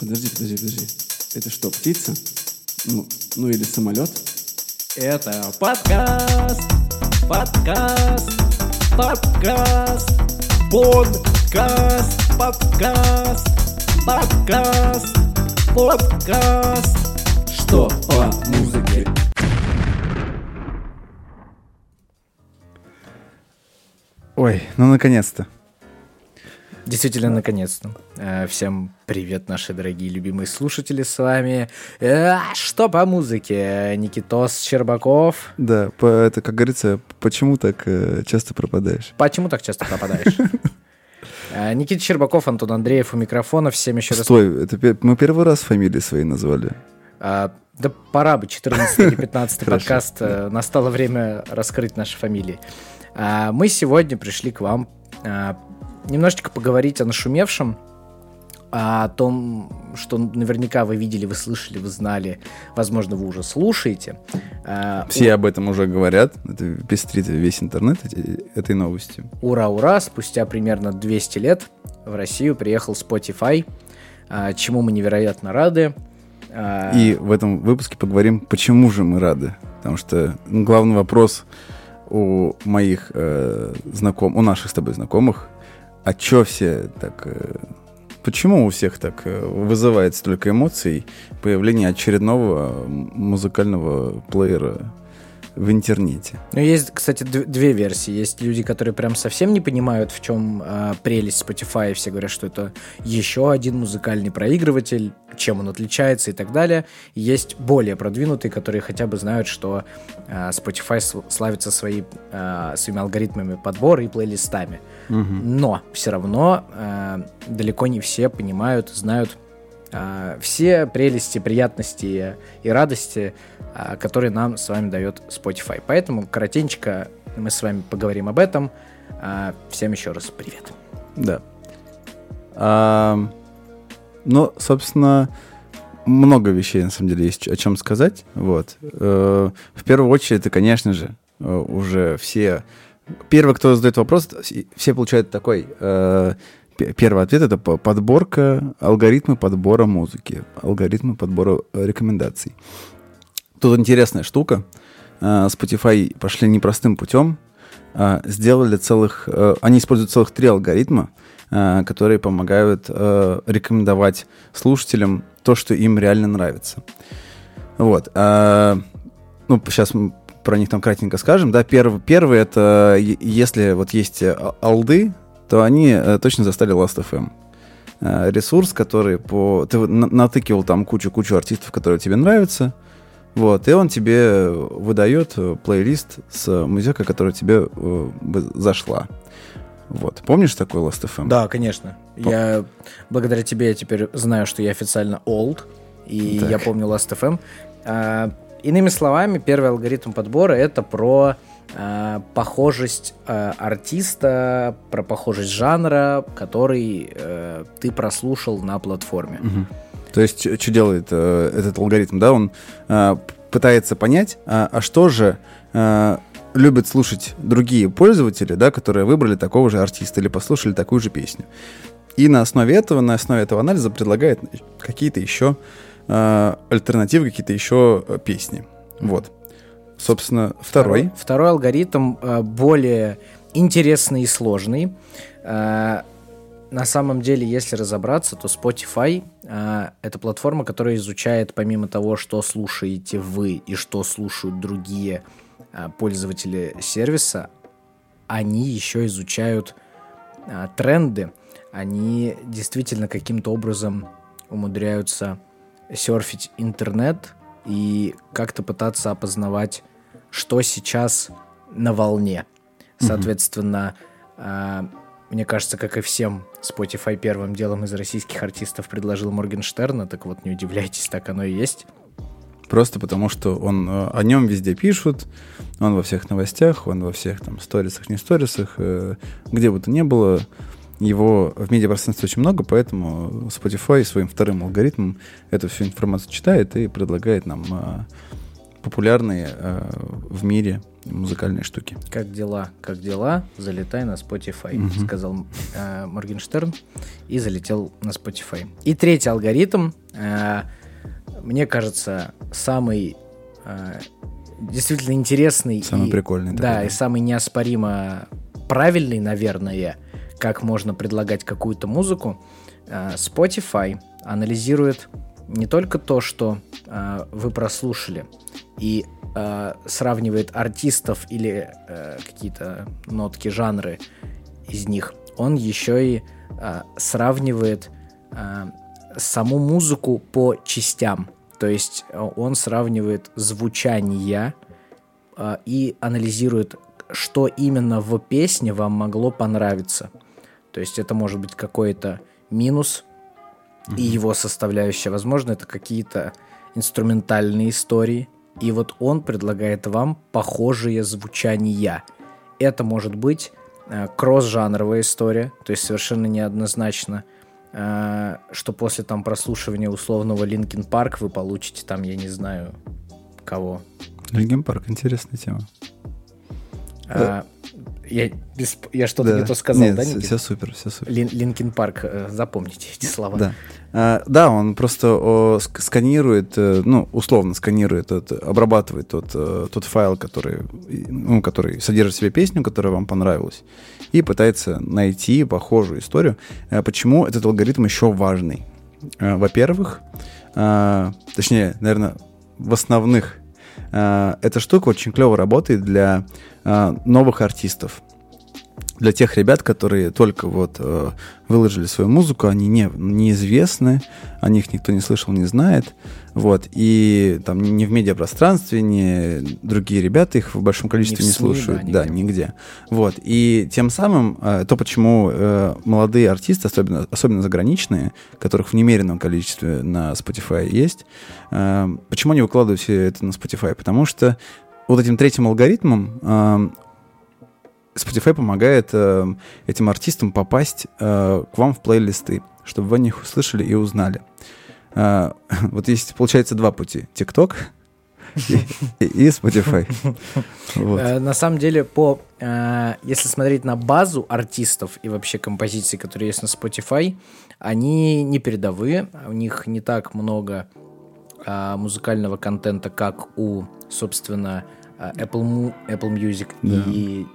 Подожди, подожди, подожди. Это что, птица? Ну, ну или самолет? Это подкаст, подкаст, подкаст, подкаст, подкаст, подкаст, подкаст. Что по музыке? Ой, ну наконец-то. Действительно, наконец-то. Э, Всем привет, наши дорогие любимые слушатели, с вами э, Что по музыке? Никитос Щербаков. Да, по, это, как говорится, почему так э, часто пропадаешь? Почему так часто пропадаешь? Никита Щербаков, Антон Андреев у микрофона. Всем еще раз... Стой, это мы первый раз фамилии свои назвали. А, Да пора бы, 14 или 15 Хорошо, подкаст. Настало время раскрыть наши фамилии. А, Мы сегодня пришли к вам а, немножечко поговорить о нашумевшем, о том, что наверняка вы видели, вы слышали, вы знали, возможно, вы уже слушаете. А, Все об этом уже говорят. Это пестрит весь интернет этой новостью. Ура, ура! Спустя примерно 200 лет в Россию приехал Spotify, а, чему мы невероятно рады. А, И в этом выпуске поговорим, почему же мы рады. Потому что ну, главный вопрос у моих э, знаком, у наших с тобой знакомых, а чё все так... э, почему у всех так э, вызывает столько эмоций появление очередного музыкального плеера в интернете? Ну, есть, кстати, две версии. Есть люди, которые прям совсем не понимают, в чем а, прелесть Spotify, и все говорят, что это еще один музыкальный проигрыватель, чем он отличается и так далее. Есть более продвинутые, которые хотя бы знают, что а, Spotify сл- славится своей, а, своими алгоритмами подбора и плейлистами. Но все равно а, далеко не все понимают, знают все прелести, приятности и радости, а, которые нам с вами дает Spotify. Поэтому коротенько мы с вами поговорим об этом. А, Всем еще раз привет. Да. А, ну, собственно, много вещей, на самом деле, есть о чем сказать. Вот. Э, В первую очередь, это, конечно же, э, уже все... Первый, кто задает вопрос, все получают такой... э, Первый ответ — это по- подборка, алгоритмы подбора музыки, алгоритмы подбора рекомендаций. Тут интересная штука. Э, Spotify пошли непростым путем. Э, Сделали целых... э, Они используют целых три алгоритма, которые помогают рекомендовать слушателям то, что им реально нравится. Вот. Ну, сейчас мы про них там кратенько скажем. Да, первый, первый это если вот есть алды, то они точно застали Last.fm. Ресурс, который по... Ты натыкивал там кучу-кучу артистов, которые тебе нравятся, вот, и он тебе выдает э, плейлист с музыкой, которая тебе э, бы зашла. Вот. Помнишь такой Last.fm? Да, конечно. Я благодаря тебе я теперь знаю, что я официально old, и Так. я помню Last.fm. А, Иными словами, первый алгоритм подбора это про а, похожесть а, артиста, про похожесть жанра, который э, ты прослушал на платформе. Мгм. То есть, что делает э, этот алгоритм, да? Он э, пытается понять, а, а что же э, любят слушать другие пользователи, да, которые выбрали такого же артиста или послушали такую же песню. И на основе этого, на основе этого анализа предлагает какие-то еще э, альтернативы, какие-то еще э, песни. Вот. Собственно, второй. Второй алгоритм э, более интересный и сложный. Э, на самом деле, если разобраться, то Spotify э, это платформа, которая изучает помимо того, что слушаете вы и что слушают другие э, пользователи сервиса, они еще изучают э, тренды. Они действительно каким-то образом умудряются серфить интернет и как-то пытаться опознавать, что сейчас на волне. Соответственно, а, мне кажется, как и всем, Spotify первым делом из российских артистов предложил Моргенштерна, так вот не удивляйтесь, так оно и есть. Просто потому, что он э, о нем везде пишут, он во всех новостях, он во всех там сторисах, не сторисах, э, где бы то ни было, его в медиапространстве очень много, поэтому Spotify своим вторым алгоритмом эту всю информацию читает и предлагает нам э, популярные в мире музыкальные штуки. Как дела? Как дела? Залетай на Spotify, Мгм. сказал э, Моргенштерн и залетел на Spotify. И третий алгоритм, э, мне кажется, самый э, действительно интересный. Самый и, прикольный Да, такой, и да. самый неоспоримо правильный, наверное, как можно предлагать какую-то музыку. Э, Spotify анализирует не только то, что э, вы прослушали, и э, сравнивает артистов или э, какие-то нотки, жанры из них, он еще и э, сравнивает э, саму музыку по частям. То есть э, он сравнивает звучание э, и анализирует, что именно в песне вам могло понравиться. То есть это может быть какой-то минус и его составляющая. Возможно, это какие-то инструментальные истории. И вот он предлагает вам похожие звучания. Это может быть э, кросс-жанровая история, то есть совершенно неоднозначно, э, что после там прослушивания условного Linkin Park вы получите там, я не знаю, кого. Linkin Park, интересная тема. А, я, без- я что-то Да. не то сказал, Нет, да, все, Никита? супер, все супер. Лин- Linkin Park, э, запомните эти слова. Да. А, да, он просто о, ск- сканирует, э, ну, условно сканирует, тот, обрабатывает тот, э, тот файл, который, ну, который содержит в себе песню, которая вам понравилась, и пытается найти похожую историю. Почему этот алгоритм еще важный? Во-первых, а, точнее, наверное, в основных, эта штука очень клево работает для а, новых артистов для тех ребят, которые только вот э, выложили свою музыку, они не, неизвестны, о них никто не слышал, не знает, вот, и там ни в медиапространстве, ни другие ребята их в большом количестве в не, СМИ, да, слушают, нигде. да, нигде, вот, и тем самым э, то, почему э, молодые артисты, особенно, особенно заграничные, которых в немеренном количестве на Spotify есть, э, почему они выкладывают все это на Spotify? Потому что вот этим третьим алгоритмом э, Spotify помогает э, этим артистам попасть э, к вам в плейлисты, чтобы вы о них услышали и узнали. Э, вот есть, получается, два пути. TikTok и, и Spotify. Вот. Э, На самом деле, по, э, если смотреть на базу артистов и вообще композиций, которые есть на Spotify, они не передовые, у них не так много а, музыкального контента, как у, собственно, Apple, Apple Music Да. и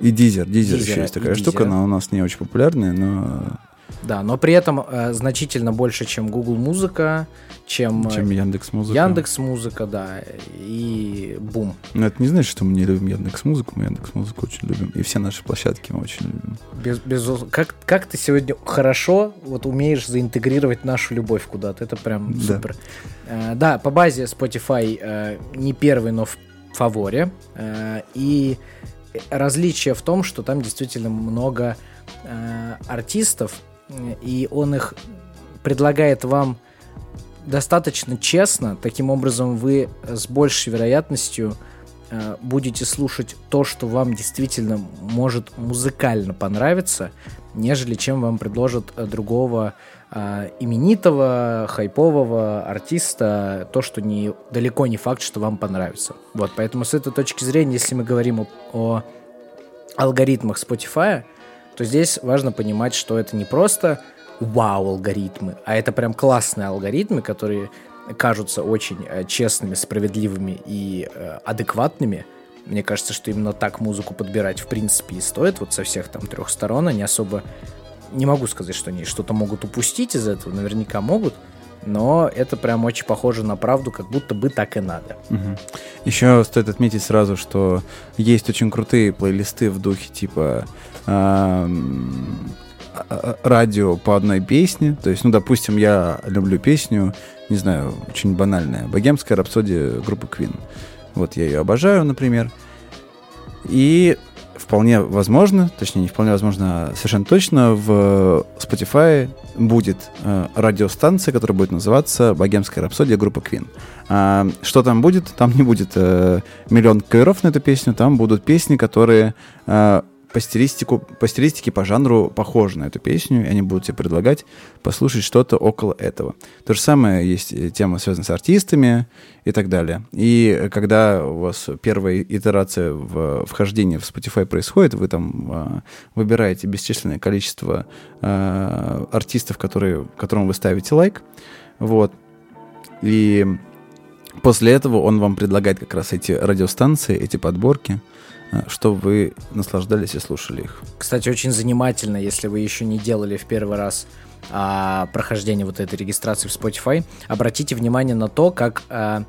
И Deezer. Deezer еще есть такая штука, она у нас не очень популярная, но да, но при этом э, значительно больше, чем Google Музыка, чем, чем Яндекс Музыка. Яндекс Музыка, да, и Бум. Но это не значит, что мы не любим Яндекс Музыку, мы Яндекс Музыку очень любим. И все наши площадки мы очень любим. Без, безус- Как, как ты сегодня хорошо вот умеешь заинтегрировать нашу любовь куда-то. Это прям Да. супер. Э, да, по базе Spotify э, не первый, но в фаворе. Э, и различие в том, что там действительно много э, артистов, и он их предлагает вам достаточно честно. Таким образом, вы с большей вероятностью э, будете слушать то, что вам действительно может музыкально понравиться, нежели чем вам предложат э, другого э, именитого, хайпового артиста, то, что не, далеко не факт, что вам понравится. Вот, поэтому с этой точки зрения, если мы говорим о, о алгоритмах Spotify, то здесь важно понимать, что это не просто вау-алгоритмы, а это прям классные алгоритмы, которые кажутся очень э, честными, справедливыми и э, адекватными. Мне кажется, что именно так музыку подбирать в принципе и стоит вот со всех там трех сторон. Они особо... Не могу сказать, что они что-то могут упустить из этого, наверняка могут, но это прям очень похоже на правду, как будто бы так и надо. Мгм. Еще стоит отметить сразу, что есть очень крутые плейлисты в духе типа а- а- радио по одной песне. То есть, ну, допустим, я люблю песню, не знаю, очень банальная, «Богемская рапсодия» группы Queen. Вот я ее обожаю, например. И вполне возможно, точнее, не вполне возможно, а совершенно точно в Spotify будет э, радиостанция, которая будет называться «Богемская рапсодия» группы Queen. А, что там будет? Там не будет э, миллион каверов на эту песню, там будут песни, которые э, по, стилистику, по стилистике, по жанру похожи на эту песню, и они будут тебе предлагать послушать что-то около этого. То же самое есть э, тема, связанная с артистами и так далее. И когда у вас первая итерация в вхождении в Spotify происходит, вы там э, выбираете бесчисленное количество э, артистов, которые, которым вы ставите лайк, вот, и после этого он вам предлагает как раз эти радиостанции, эти подборки, э, чтобы вы наслаждались и слушали их. Кстати, очень занимательно, если вы еще не делали в первый раз а, прохождение вот этой регистрации в Spotify, обратите внимание на то, как а,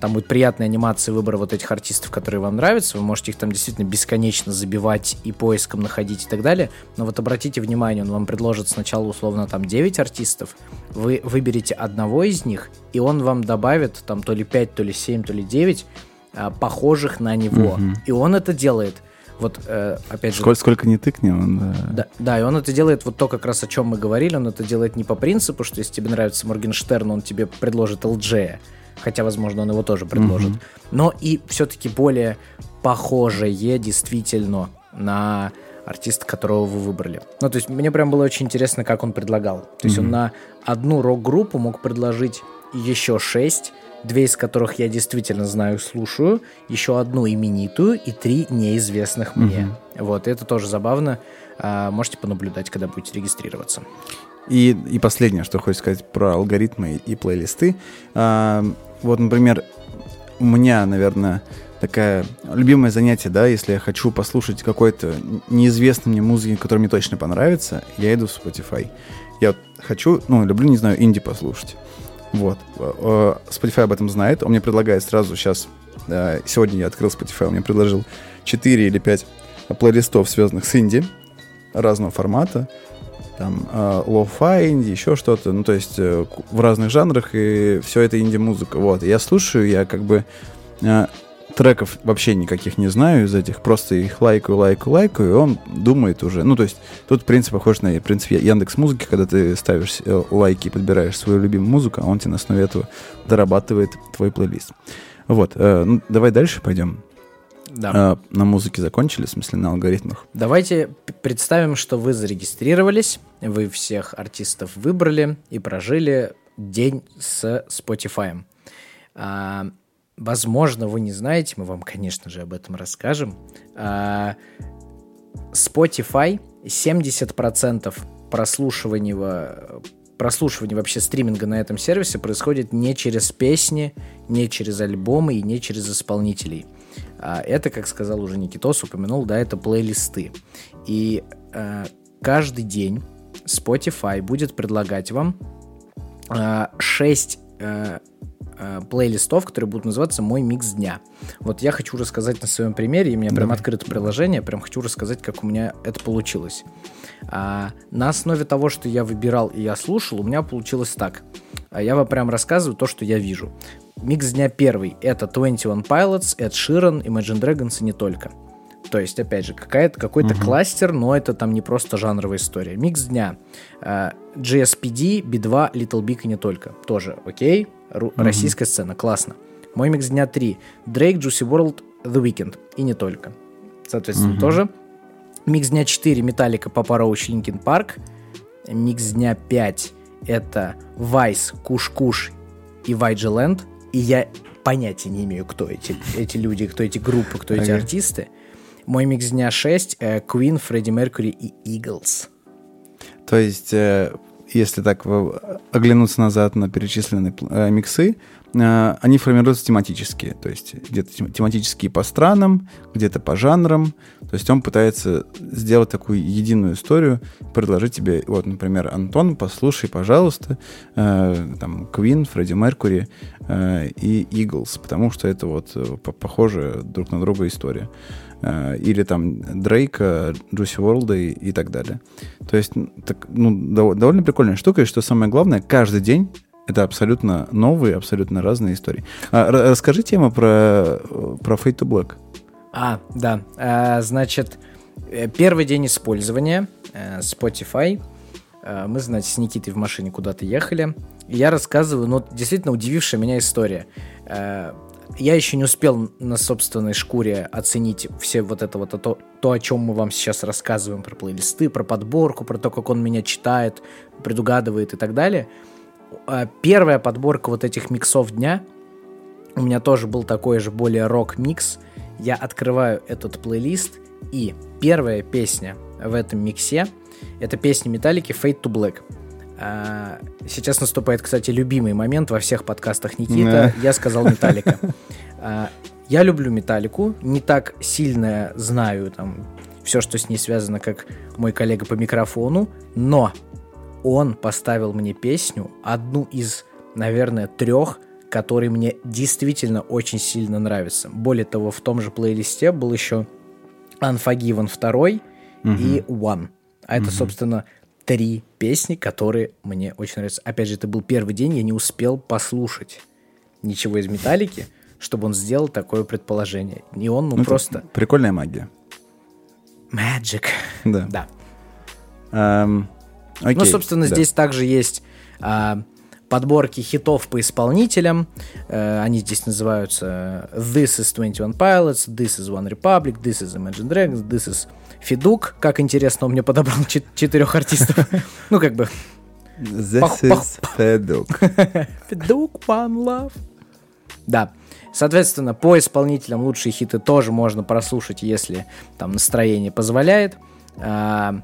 там будет приятная анимация выбора вот этих артистов, которые вам нравятся. Вы можете их там действительно бесконечно забивать и поиском находить и так далее. Но вот обратите внимание, он вам предложит сначала условно там 9 артистов. Вы выберете одного из них, и он вам добавит там то ли 5, то ли 7, то ли 9 а, похожих на него. Угу. И он это делает. Вот, э, опять же... Сколько, сколько не тыкни, он... Да. да. Да, и он это делает вот то, как раз о чем мы говорили, он это делает не по принципу, что если тебе нравится Моргенштерн, он тебе предложит LJ, хотя, возможно, он его тоже предложит, угу. но и все-таки более похожее действительно на артиста, которого вы выбрали. Ну, то есть мне прям было очень интересно, как он предлагал. То есть mm он на одну рок-группу мог предложить еще шесть, две из которых я действительно знаю, слушаю, еще одну именитую и три неизвестных мне. mm Вот, это тоже забавно. А, можете понаблюдать, когда будете регистрироваться. И, и последнее, что хочу сказать про алгоритмы и плейлисты. А, вот, например, у меня, наверное, такая любимое занятие, да, если я хочу послушать какой-то неизвестный мне музыки, которая мне точно понравится, я иду в Spotify. Я хочу, ну, люблю, не знаю, инди послушать. Вот. Э, Spotify об этом знает. Он мне предлагает сразу сейчас... Э, сегодня я открыл Spotify, он мне предложил 4 или 5 плейлистов, связанных с инди разного формата там э, lo-fi инди, еще что-то, ну, то есть э, в разных жанрах, и все это инди-музыка, вот. Я слушаю, я как бы э, треков вообще никаких не знаю из этих, просто их лайкаю, лайкаю, лайкаю, и он думает уже, ну, то есть тут принцип похож на принцип Яндекс Музыки, когда ты ставишь лайки и подбираешь свою любимую музыку, а он тебе на основе этого дорабатывает твой плейлист. Вот, э, ну, давай дальше пойдем. Да. Э, на музыке закончили, в смысле на алгоритмах. Давайте представим, что вы зарегистрировались, вы всех артистов выбрали и прожили день с Spotify. А, возможно, вы не знаете, мы вам, конечно же, об этом расскажем. А, Spotify 70% прослушивания прослушивания вообще стриминга на этом сервисе происходит не через песни, не через альбомы и не через исполнителей. А, это, как сказал уже Никитос, упомянул, да, это плейлисты. И э, каждый день Spotify будет предлагать вам э, 6 э, э, плейлистов, которые будут называться «Мой микс дня». Вот я хочу рассказать на своем примере, и у меня Давай. прям открыто приложение, прям хочу рассказать, как у меня это получилось. А, на основе того, что я выбирал и я слушал, у меня получилось так. А я вам прям рассказываю то, что я вижу. Микс дня первый — это 21 Pilots, Ed Sheeran, Imagine Dragons и не только. То есть, опять же, какая-то, какой-то uh-huh. кластер, но это там не просто жанровая история. Микс дня. Э, GSPD, Би-2, Little Big и не только. Тоже окей. Ру- uh-huh. Российская сцена, классно. Мой микс дня 3. Drake, Juice WRLD, The Weeknd и не только. Соответственно, uh-huh. тоже. Микс дня 4. Metallica, Papa Roach, Linkin Park. Микс дня 5. Это VIZE, Kush Kush и Вайджеленд и я понятия не имею, кто эти, эти люди, кто эти группы, кто эти артисты. Мой микс дня 6 э, Queen, Фредди Меркьюри и Eagles. То есть, э, если так оглянуться назад на перечисленные э, миксы, Э, они формируются тематически, то есть где-то тематические по странам, где-то по жанрам. То есть он пытается сделать такую единую историю, предложить тебе, вот, например, Антон, послушай, пожалуйста, э, там, Queen, Фредди Меркури э, и Eagles, потому что это вот э, похоже друг на друга история. Э, или там Дрейка, Джуси Уорлда и, и так далее. То есть, так, ну, довольно прикольная штука, и что самое главное, каждый день это абсолютно новые, абсолютно разные истории. А, расскажи тему про, про Fade to Black. А, да. А, значит, э, первый день использования э, Spotify. Мы, значит, с Никитой в машине куда-то ехали. Я рассказываю, ну, действительно удивившая меня история. Я еще не успел на собственной шкуре оценить все вот это вот то, то, о чем мы вам сейчас рассказываем про плейлисты, про подборку, про то, как он меня читает, предугадывает и так далее. А первая подборка вот этих миксов дня у меня тоже был такой же более рок-микс. Я открываю этот плейлист, и первая песня в этом миксе это песня Металлики Fade to Black. А, сейчас наступает, кстати, любимый момент во всех подкастах Никита. Я сказал Металлика. А, я люблю Металлику, не так сильно знаю там все, что с ней связано, как мой коллега по микрофону, но он поставил мне песню, одну из, наверное, трех, которые мне действительно очень сильно нравятся. Более того, в том же плейлисте был еще Unforgiven 2 угу. и One. А это, угу. собственно, три песни, которые мне очень нравятся. Опять же, это был первый день, я не успел послушать ничего из Металлики, чтобы он сделал такое предположение. И он, ну, ну просто... Прикольная магия. Magic. Да. Да. Um, окей, ну, собственно, да. здесь также есть а, подборки хитов по исполнителям. А, они здесь называются This is 21 Pilots, This is One Republic, This is Imagine Dragons, This is Федук, как интересно, он мне подобрал четырех артистов. Ну, как бы... This is Федук. Федук, One Love. Да. Соответственно, по исполнителям лучшие хиты тоже можно прослушать, если там настроение позволяет. А,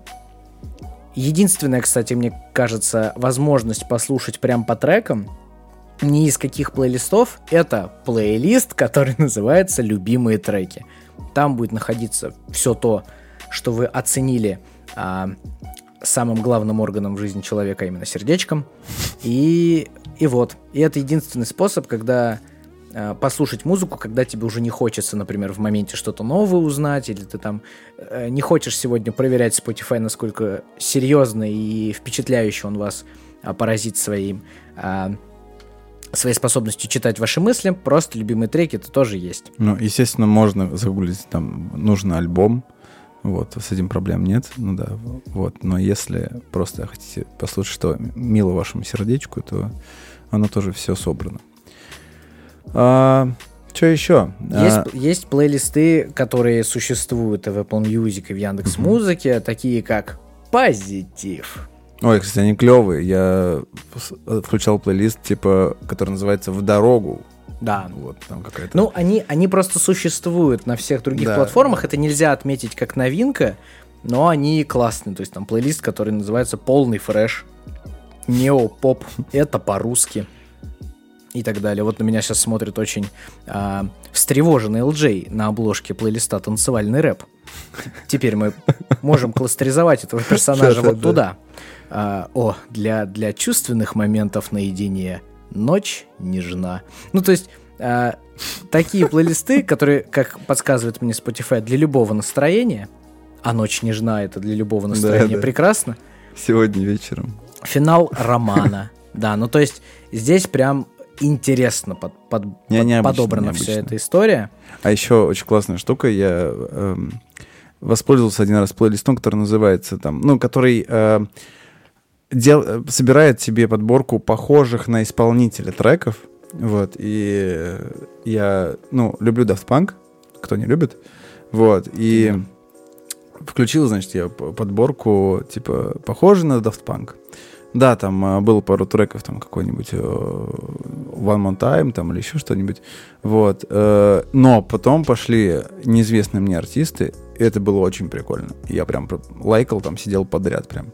единственная, кстати, мне кажется, возможность послушать прям по трекам, ни из каких плейлистов, это плейлист, который называется «Любимые треки». Там будет находиться все то, что вы оценили а, самым главным органом в жизни человека, а именно сердечком. И, и вот. И это единственный способ, когда а, послушать музыку, когда тебе уже не хочется, например, в моменте что-то новое узнать, или ты там э, не хочешь сегодня проверять Spotify, насколько серьезно и впечатляюще он вас а, поразит своим а, своей способностью читать ваши мысли, просто любимые треки это тоже есть. Ну, естественно, можно загуглить там нужный альбом, вот, с этим проблем нет, ну да, вот. Но если просто хотите послушать, что мило вашему сердечку, то оно тоже все собрано. А, что еще? Есть, а... есть плейлисты, которые существуют в Apple Music и в Яндекс Музыке, такие как Позитив. Ой, кстати, они клевые. Я включал плейлист, типа, который называется «В дорогу». Да. Вот, там какая-то... Ну, они, они просто существуют на всех других да. платформах. Это нельзя отметить как новинка, но они классные. То есть там плейлист, который называется «Полный фреш», «Нео-поп», это по-русски и так далее. Вот на меня сейчас смотрит очень а, встревоженный LJ на обложке плейлиста «Танцевальный рэп». Теперь мы можем кластеризовать этого персонажа вот туда. А, о, для чувственных моментов наедине – ночь нежна. Ну, то есть, э, такие плейлисты, которые, как подсказывает мне Spotify, для любого настроения, а ночь нежна это для любого настроения да, да. прекрасно. Сегодня вечером. Финал романа. Да, ну то есть здесь прям интересно под, под, не, под, необычно, подобрана необычно. вся эта история. А еще очень классная штука, я эм, воспользовался один раз плейлистом, который называется там, ну, который э, дел, собирает себе подборку похожих на исполнителя треков. Вот, и я, ну, люблю Daft Punk, кто не любит. Вот, и включил, значит, я подборку, типа, похожий на Daft Punk. Да, там а, было пару треков, там какой-нибудь э, One More Time, там или еще что-нибудь. Вот. Э, но потом пошли неизвестные мне артисты, и это было очень прикольно. Я прям лайкал, там сидел подряд прям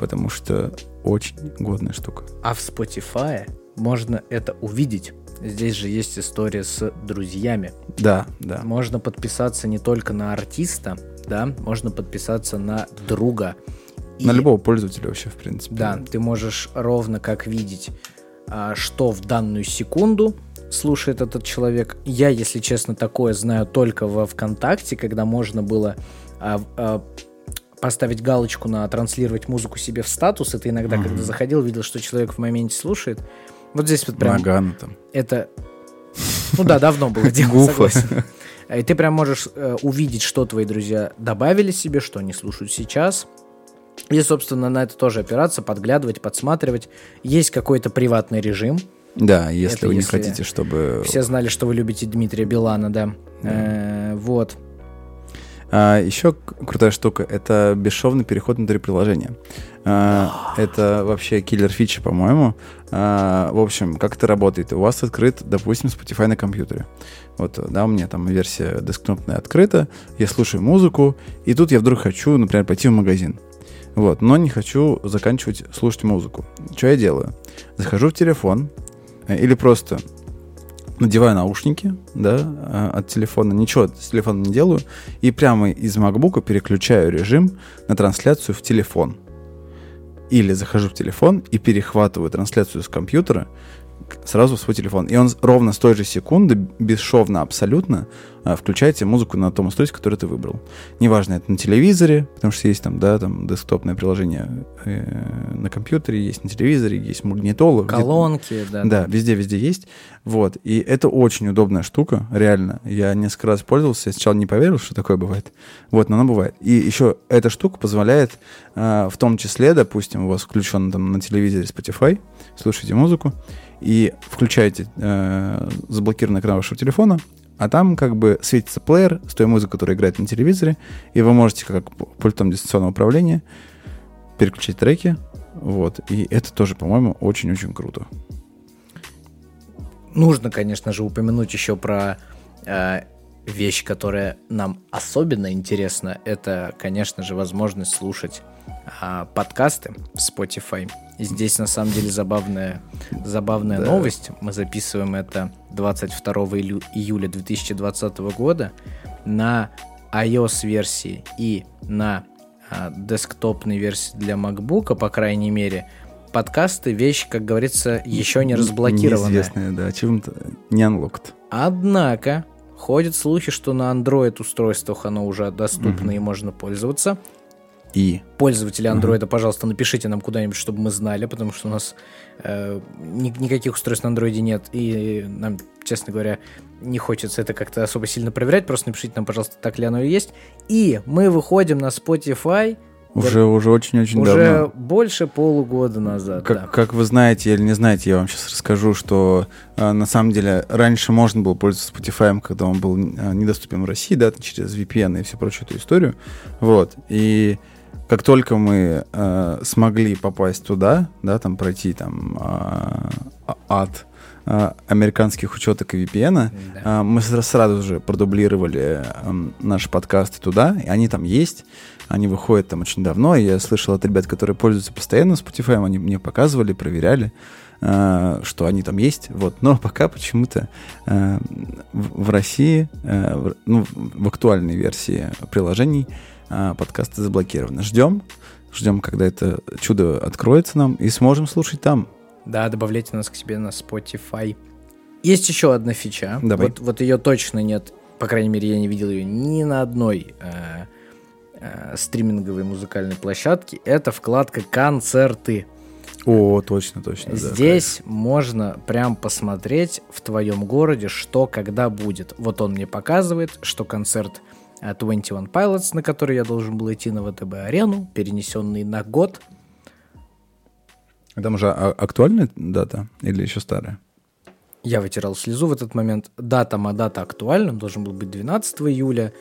потому что очень годная штука. А в Spotify можно это увидеть. Здесь же есть история с друзьями. Да, да. Можно подписаться не только на артиста, да, можно подписаться на друга. И, на любого пользователя вообще, в принципе. Да, ты можешь ровно как видеть, а, что в данную секунду слушает этот человек. Я, если честно, такое знаю только во ВКонтакте, когда можно было а, а, поставить галочку на транслировать музыку себе в статус. Это иногда, mm-hmm. когда заходил, видел, что человек в моменте слушает. Вот здесь вот прям... Наган там. Это... Ну да, давно было дело, согласен. И ты прям можешь э, увидеть, что твои друзья добавили себе, что они слушают сейчас. И, собственно, на это тоже опираться, подглядывать, подсматривать. Есть какой-то приватный режим, Да, если Это вы не если хотите, чтобы... Все знали, что вы любите Дмитрия Билана, да. Э, Вот. А, еще крутая штука — это бесшовный переход внутри приложения. А, это вообще киллер фича, по-моему. А, в общем, как это работает? У вас открыт, допустим, Spotify на компьютере. Вот, да, у меня там версия десктопная открыта, я слушаю музыку, и тут я вдруг хочу, например, пойти в магазин. Вот, но не хочу заканчивать слушать музыку. Что я делаю? Захожу в телефон, э, или просто надеваю наушники, да, а, от телефона, ничего с телефона не делаю, и прямо из MacBook переключаю режим на трансляцию в телефон. Или захожу в телефон и перехватываю трансляцию с компьютера сразу в свой телефон. И он ровно с той же секунды, бесшовно абсолютно, а, включает тебе музыку на том устройстве, которое ты выбрал. Неважно, это на телевизоре, потому что есть там, да, там десктопное приложение э, на компьютере, есть на телевизоре, есть магнитола. Колонки, да. да, везде-везде есть. Вот. И это очень удобная штука, реально. Я несколько раз пользовался, я сначала не поверил, что такое бывает. Вот, но оно бывает. И еще эта штука позволяет, а, в том числе, допустим, у вас включен там на телевизоре Spotify, слушаете музыку, и включаете э, заблокированный экран вашего телефона, а там как бы светится плеер с той музыкой, которая играет на телевизоре, и вы можете как пультом дистанционного управления переключить треки, вот, и это тоже, по-моему, очень-очень круто. Нужно, конечно же, упомянуть еще про э, вещь, которая нам особенно интересна. Это, конечно же, возможность слушать а, подкасты в Spotify. Здесь, на самом деле, забавная, забавная Да. новость. Мы записываем это 22 илю- июля 2020 года на iOS-версии и на а, десктопной версии для MacBook, по крайней мере, подкасты вещь, как говорится, еще не разблокированная. Неизвестная, да, чем-то не unlocked. Однако ходят слухи, что на Android устройствах оно уже доступно и можно пользоваться. И Пользователи Android, пожалуйста, напишите нам куда-нибудь, чтобы мы знали, потому что у нас э, ни- никаких устройств на Android нет, и нам, честно говоря, не хочется это как-то особо сильно проверять. Просто напишите нам, пожалуйста, так ли оно и есть. И мы выходим на Spotify уже, уже очень-очень уже давно. больше полугода назад. Как, да. как вы знаете или не знаете, я вам сейчас расскажу, что э, на самом деле раньше можно было пользоваться Spotify, когда он был э, недоступен в России, да, через VPN и всю прочую эту историю. Вот. И как только мы э, смогли попасть туда, да, там пройти там э, ад э, американских учеток и VPN, Да. а, Мы сра- сразу же продублировали эм, наши подкасты туда, и они там есть. Они выходят там очень давно. и Я слышал от ребят, которые пользуются постоянно Spotify, они мне показывали, проверяли, э, что они там есть. Вот. Но пока почему-то э, в, в России, э, в, ну, в актуальной версии приложений э, подкасты заблокированы. Ждем, ждем, когда это чудо откроется нам, и сможем слушать там. Да, добавляйте нас к себе на Spotify. Есть еще одна фича. Давай. Вот, вот ее точно нет. По крайней мере, я не видел ее ни на одной э, э, стриминговой музыкальной площадке. Это вкладка концерты. О, точно, точно. да, Здесь можно прям посмотреть в твоем городе, что когда будет. Вот он мне показывает, что концерт 21 Pilots, на который я должен был идти на ВТБ-арену, перенесенный на год, Там уже а- актуальная дата или еще старая? Я вытирал слезу в этот момент. Дата Мадата актуальна, должен был быть 12 июля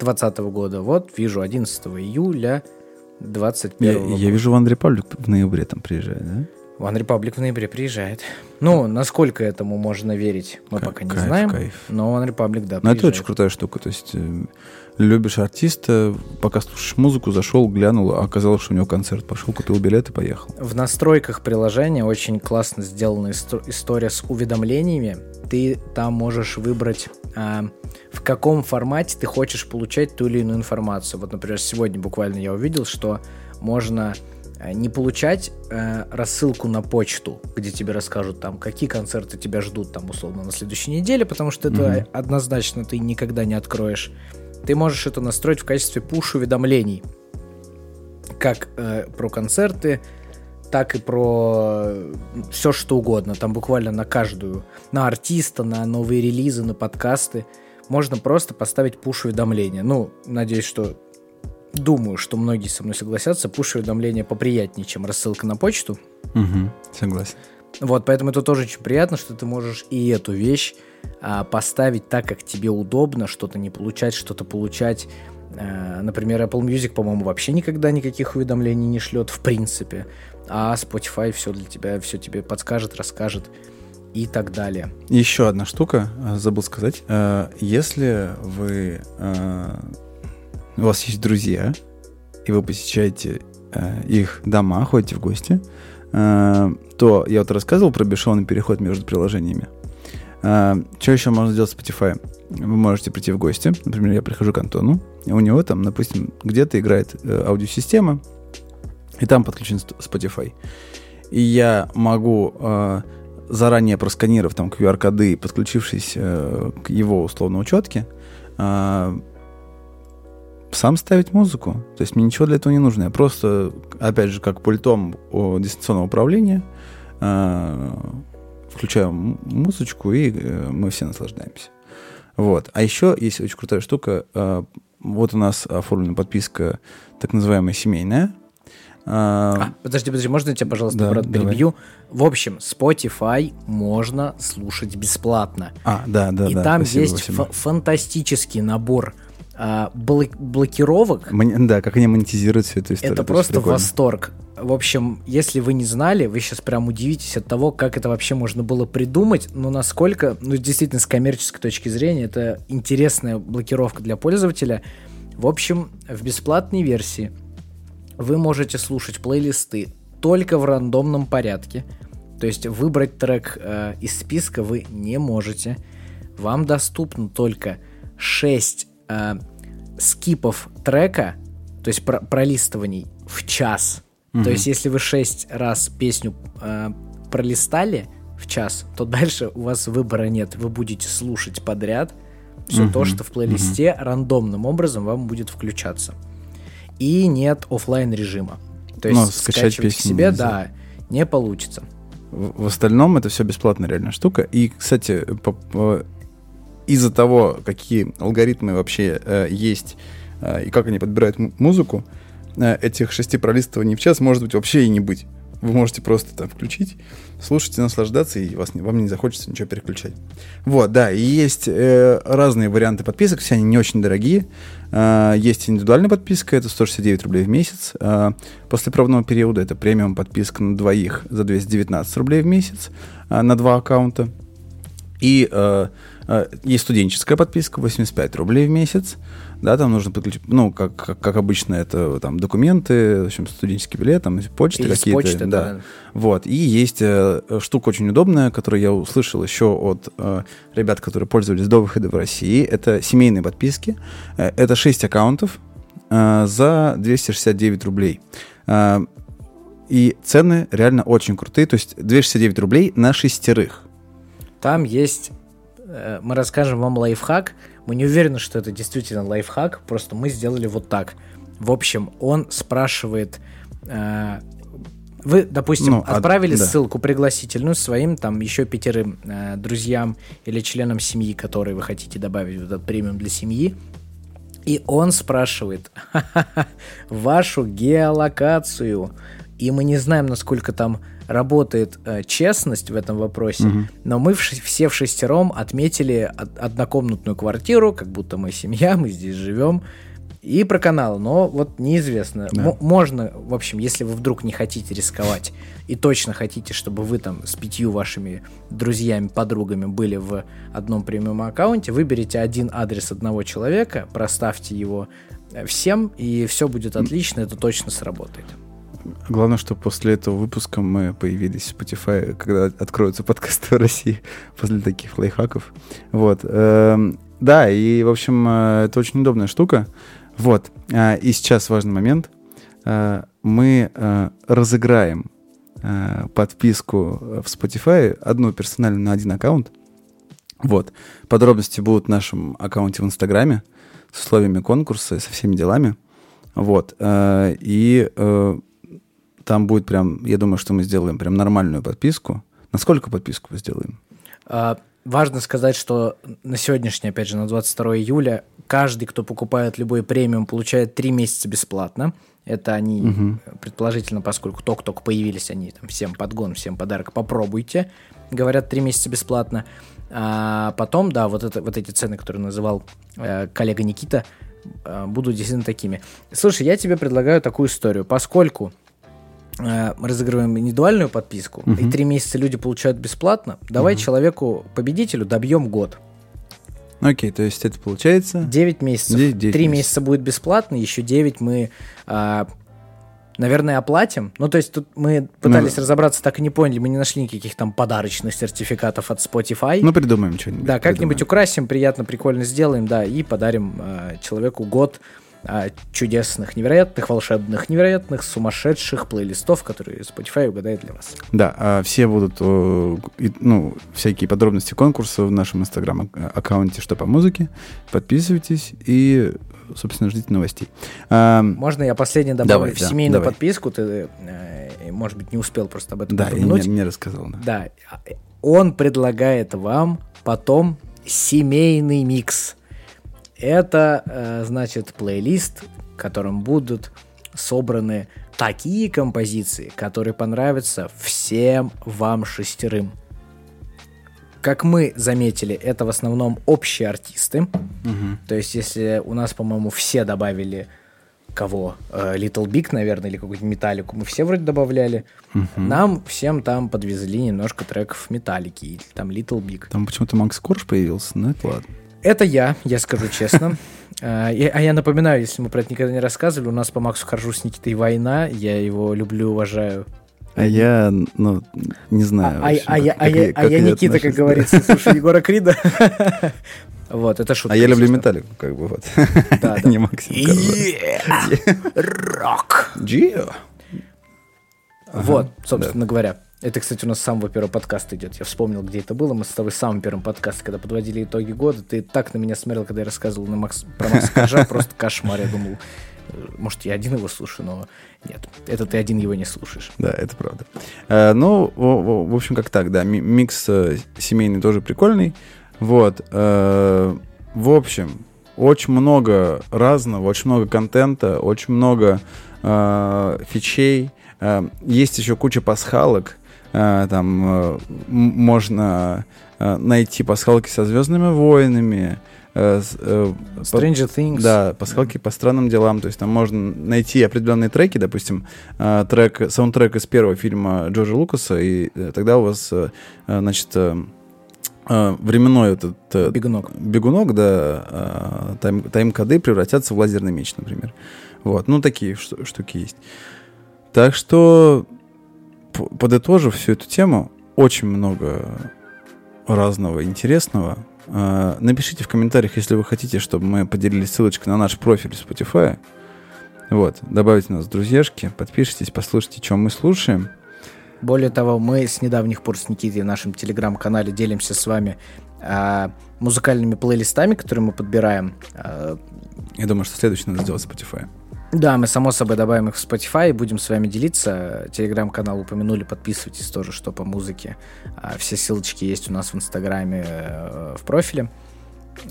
2020 года. Вот, вижу, 11 июля 2021 Я, года. я вижу, Ван Репаблик в ноябре там приезжает, да? One Republic в ноябре приезжает. Ну, насколько этому можно верить, мы Ка- пока не кайф, знаем. кайф. Но One Republic, да, Но это приезжает. очень крутая штука. То есть э, любишь артиста, пока слушаешь музыку, зашел, глянул, а оказалось, что у него концерт. Пошел, купил билет и поехал. В настройках приложения очень классно сделана исто- история с уведомлениями. Ты там можешь выбрать, а, в каком формате ты хочешь получать ту или иную информацию. Вот, например, сегодня буквально я увидел, что можно не получать а, рассылку на почту, где тебе расскажут там, какие концерты тебя ждут там условно на следующей неделе, потому что это Мгм. однозначно ты никогда не откроешь. Ты можешь это настроить в качестве пуш-уведомлений. Как э, про концерты, так и про все что угодно. Там буквально на каждую, на артиста, на новые релизы, на подкасты. Можно просто поставить пуш-уведомления. Ну, надеюсь, что... Думаю, что многие со мной согласятся. Пуш-уведомления поприятнее, чем рассылка на почту. Угу, согласен. Вот, поэтому это тоже очень приятно, что ты можешь и эту вещь а, поставить так, как тебе удобно, что-то не получать, что-то получать. А, например, Apple Music, по-моему, вообще никогда никаких уведомлений не шлет, в принципе. А Spotify все для тебя, все тебе подскажет, расскажет и так далее. Еще одна штука, а, забыл сказать. А, если вы... У вас есть друзья, и вы посещаете их дома, ходите в гости, то я вот рассказывал про бесшовный переход между приложениями. Что еще можно сделать с Spotify? Вы можете прийти в гости. Например, я прихожу к Антону, и у него там, допустим, где-то играет э, аудиосистема, и там подключен Spotify. И я могу заранее просканировав там QR-коды, подключившись э, к его условно учетке, э, сам ставить музыку. То есть мне ничего для этого не нужно. Я просто, опять же, как пультом дистанционного управления э, включаю музычку, и э, мы все наслаждаемся. Вот. А еще есть очень крутая штука. Э, вот у нас оформлена подписка так называемая семейная. А, подожди, подожди, можно я тебя, пожалуйста, да, брат, перебью? В общем, Spotify можно слушать бесплатно. А, да, да, И да. там спасибо, есть спасибо. фантастический набор а, блок блокировок. Мон- да, как они монетизируют всю эту историю. Это просто восторг. В общем, если вы не знали, вы сейчас прям удивитесь от того, как это вообще можно было придумать, но насколько, ну, действительно, с коммерческой точки зрения, это интересная блокировка для пользователя. В общем, в бесплатной версии вы можете слушать плейлисты только в рандомном порядке. То есть выбрать трек э, из списка вы не можете. Вам доступно только 6 э, скипов трека, то есть про пролистываний в час. Угу. То есть если вы 6 раз песню э, пролистали в час, то дальше у вас выбора нет. Вы будете слушать подряд все угу. то, что в плейлисте угу. рандомным образом вам будет включаться и нет офлайн режима. То есть Но скачать песню себе, нельзя. да, не получится. В, в остальном это все бесплатная реальная штука. И, кстати, по, по, из-за того, какие алгоритмы вообще э, есть э, и как они подбирают музыку, э, этих шести пролистываний в час может быть вообще и не быть. Вы можете просто там включить, слушать и наслаждаться, и вас, вам не захочется ничего переключать. Вот, да, и есть э, разные варианты подписок, все они не очень дорогие. Э, есть индивидуальная подписка, это 169 рублей в месяц. Э, после правного периода это премиум подписка на двоих за 219 рублей в месяц э, на два аккаунта. И э, есть студенческая подписка, 85 рублей в месяц да, там нужно подключить, ну, как, как, как обычно, это там документы, в общем, студенческий билет, там почты какие-то. Почты, да. да. Вот. И есть э, штука очень удобная, которую я услышал еще от э, ребят, которые пользовались до выхода в России. Это семейные подписки. Э, это 6 аккаунтов э, за 269 рублей. Э, и цены реально очень крутые. То есть 269 рублей на шестерых. Там есть Э, мы расскажем вам лайфхак. Мы не уверены, что это действительно лайфхак, просто мы сделали вот так. В общем, он спрашивает... Э, вы, допустим, ну, отправили от, да. ссылку пригласительную своим там еще пятерым э, друзьям или членам семьи, которые вы хотите добавить в этот премиум для семьи. И он спрашивает вашу геолокацию. И мы не знаем, насколько там работает э, честность в этом вопросе, угу. но мы в, все в шестером отметили од- однокомнатную квартиру, как будто мы семья, мы здесь живем, и про канал, но вот неизвестно. Да. М- можно, в общем, если вы вдруг не хотите рисковать и точно хотите, чтобы вы там с пятью вашими друзьями, подругами были в одном премиум аккаунте, выберите один адрес одного человека, проставьте его э, всем, и все будет отлично, это точно сработает. Главное, что после этого выпуска мы появились в Spotify, когда откроются подкасты в России после таких лайфхаков. Вот. Эм, да, и, в общем, э, это очень удобная штука. Вот. А, и сейчас важный момент. Э, мы э, разыграем подписку в Spotify, одну персональную на один аккаунт. Вот. Подробности будут в нашем аккаунте в Инстаграме с условиями конкурса и со всеми делами. Вот. И там будет прям, я думаю, что мы сделаем прям нормальную подписку. На сколько подписку мы сделаем? А, важно сказать, что на сегодняшний, опять же, на 22 июля, каждый, кто покупает любой премиум, получает 3 месяца бесплатно. Это они, угу. предположительно, поскольку только-только появились, они там всем подгон, всем подарок, попробуйте. Говорят, 3 месяца бесплатно. А потом, да, вот, это, вот эти цены, которые называл э, коллега Никита, э, будут действительно такими. Слушай, я тебе предлагаю такую историю. Поскольку мы разыгрываем индивидуальную подписку, угу. и три месяца люди получают бесплатно, давай угу. человеку-победителю добьем год. Окей, то есть это получается... 9 месяцев. 9, 9 3 месяцев. месяца будет бесплатно, еще 9 мы э, наверное, оплатим. Ну, то есть тут мы пытались ну, разобраться, так и не поняли, мы не нашли никаких там подарочных сертификатов от Spotify. Ну, придумаем что-нибудь. Да, как-нибудь украсим, приятно, прикольно сделаем, да, и подарим э, человеку год а, чудесных, невероятных, волшебных, невероятных, сумасшедших плейлистов, которые Spotify угадает для вас. Да, а все будут, ну, всякие подробности конкурса в нашем инстаграм-аккаунте «Что по музыке». Подписывайтесь и собственно, ждите новостей. А, Можно я последнее добавлю давай, в семейную давай. подписку? Ты, э, может быть, не успел просто об этом да, упомянуть. Да, не, не рассказал. Да. да, он предлагает вам потом семейный микс. Это, э, значит, плейлист, в котором будут собраны такие композиции, которые понравятся всем вам шестерым. Как мы заметили, это в основном общие артисты. Угу. То есть, если у нас, по-моему, все добавили кого? Э, Little Big, наверное, или какую-нибудь металлику мы все вроде добавляли. Угу. Нам всем там подвезли немножко треков металлики, или там Little Big. Там почему-то Макс Корж появился, ну это ладно. Это я, я скажу честно. А, а я напоминаю, если мы про это никогда не рассказывали, у нас по Максу Харжу с Никитой война, я его люблю, уважаю. А я, ну, не знаю. А, а, а, я, а, я, а я Никита, как говорится, слушай Егора Крида. Вот, это шутка. А я люблю металлику, как бы вот. Да, Не Максим Рок. Джио. Вот, собственно говоря. Это, кстати, у нас с самого первого подкаста идет. Я вспомнил, где это было. Мы с тобой в самом первом подкасте, когда подводили итоги года. Ты так на меня смотрел, когда я рассказывал на Макс, про Макса Коржа. Просто кошмар. Я думал, может, я один его слушаю, но нет, это ты один его не слушаешь. Да, это правда. Э, ну, в, в общем, как так, да, микс э, семейный тоже прикольный. Вот. Э, в общем, очень много разного, очень много контента, очень много э, фичей. Э, есть еще куча пасхалок. Э, там э, можно э, найти пасхалки со Звездными войнами, Stranger по, Things. Да, пасхалки по странным делам. То есть там можно найти определенные треки, допустим, трек, саундтрек из первого фильма Джорджа Лукаса, и тогда у вас, значит, временной этот... Бегунок. Бегунок, да, тайм, тайм-коды превратятся в лазерный меч, например. Вот, ну такие штуки есть. Так что, подытожив всю эту тему, очень много разного интересного. А, напишите в комментариях, если вы хотите, чтобы мы поделились ссылочкой на наш профиль в Spotify. Вот, добавите нас в друзьяшки, подпишитесь, послушайте, чем мы слушаем. Более того, мы с недавних пор с Никитой в нашем телеграм-канале делимся с вами а, музыкальными плейлистами, которые мы подбираем. А... Я думаю, что следующее надо сделать Spotify. Да, мы, само собой, добавим их в Spotify будем с вами делиться. Телеграм-канал упомянули, подписывайтесь тоже, что по музыке. А, все ссылочки есть у нас в Инстаграме э, в профиле.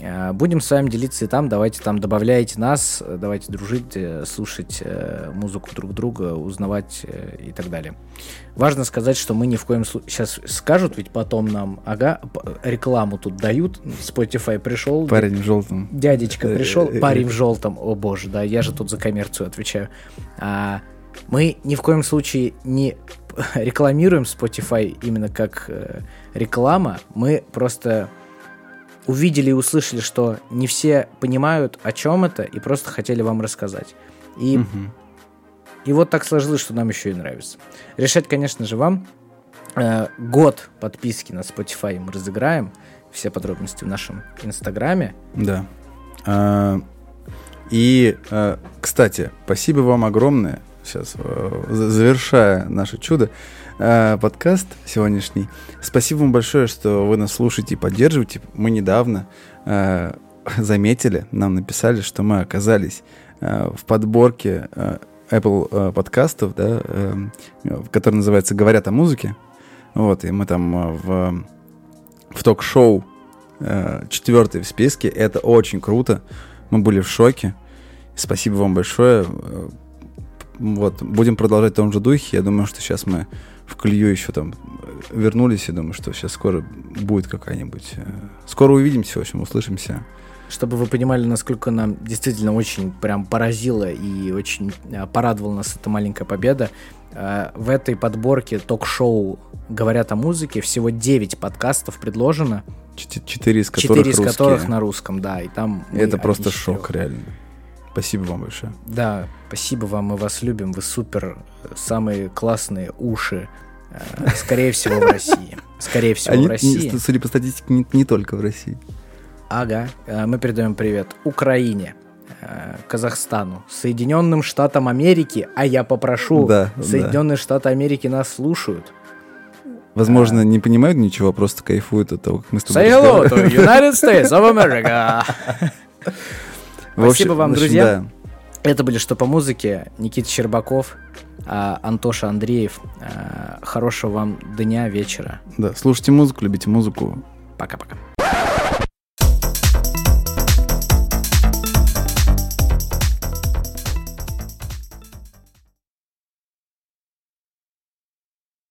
Э, будем с вами делиться и там. Давайте там добавляйте нас, давайте дружить, э, слушать э, музыку друг друга, узнавать и так далее. Важно сказать, что мы ни в коем случае... Сейчас скажут ведь потом нам, ага, рекламу тут дают, Spotify пришел. Парень в желтом. Дядечка пришел, парень в желтом. О боже, да, я же тут за коммерцию отвечаю. А, мы ни в коем случае не рекламируем Spotify именно как реклама. Мы просто увидели и услышали, что не все понимают, о чем это, и просто хотели вам рассказать. И, угу. и вот так сложилось, что нам еще и нравится. Решать, конечно же, вам. Э, год подписки на Spotify мы разыграем. Все подробности в нашем инстаграме. Да. А, и, а, кстати, спасибо вам огромное. Сейчас, а, завершая наше чудо, э, подкаст сегодняшний. Спасибо вам большое, что вы нас слушаете и поддерживаете. Мы недавно э, заметили, нам написали, что мы оказались э, в подборке э, Apple э, подкастов, да, э, который называется «Говорят о музыке». Вот, и мы там в, в ток-шоу э, четвертый в списке. Это очень круто. Мы были в шоке. Спасибо вам большое. Э, Вот, будем продолжать в том же духе. Я думаю, что сейчас мы в колею еще там э, вернулись. Я думаю, что сейчас скоро будет какая-нибудь... э, Скоро увидимся, в общем, услышимся. Чтобы вы понимали, насколько нам действительно очень прям поразило и очень э, порадовала нас эта маленькая победа. В этой подборке ток-шоу «Говорят о музыке» всего 9 подкастов предложено, Чет- Четыре из которых 4 из русские. которых на русском, да, и там... Это просто шок, реально. Спасибо вам большое. Да, спасибо вам, мы вас любим, вы супер, самые классные уши, э, скорее всего, в России. Скорее всего, Они, в России. судя по статистике, не, не только в России. Ага, э, мы передаем привет Украине, э, Казахстану, Соединенным Штатам Америки, а я попрошу, Да, да. Соединенные Штаты Америки нас слушают. Возможно, не понимают ничего, а просто кайфуют от того, как мы с тобой Say hello to United States of America. В общем- Спасибо вам, общем, друзья. да. Это были «Что по музыке», Никита Щербаков, а, Антоша Андреев. А, Хорошего вам дня, вечера. Да, слушайте музыку, любите музыку. Пока-пока.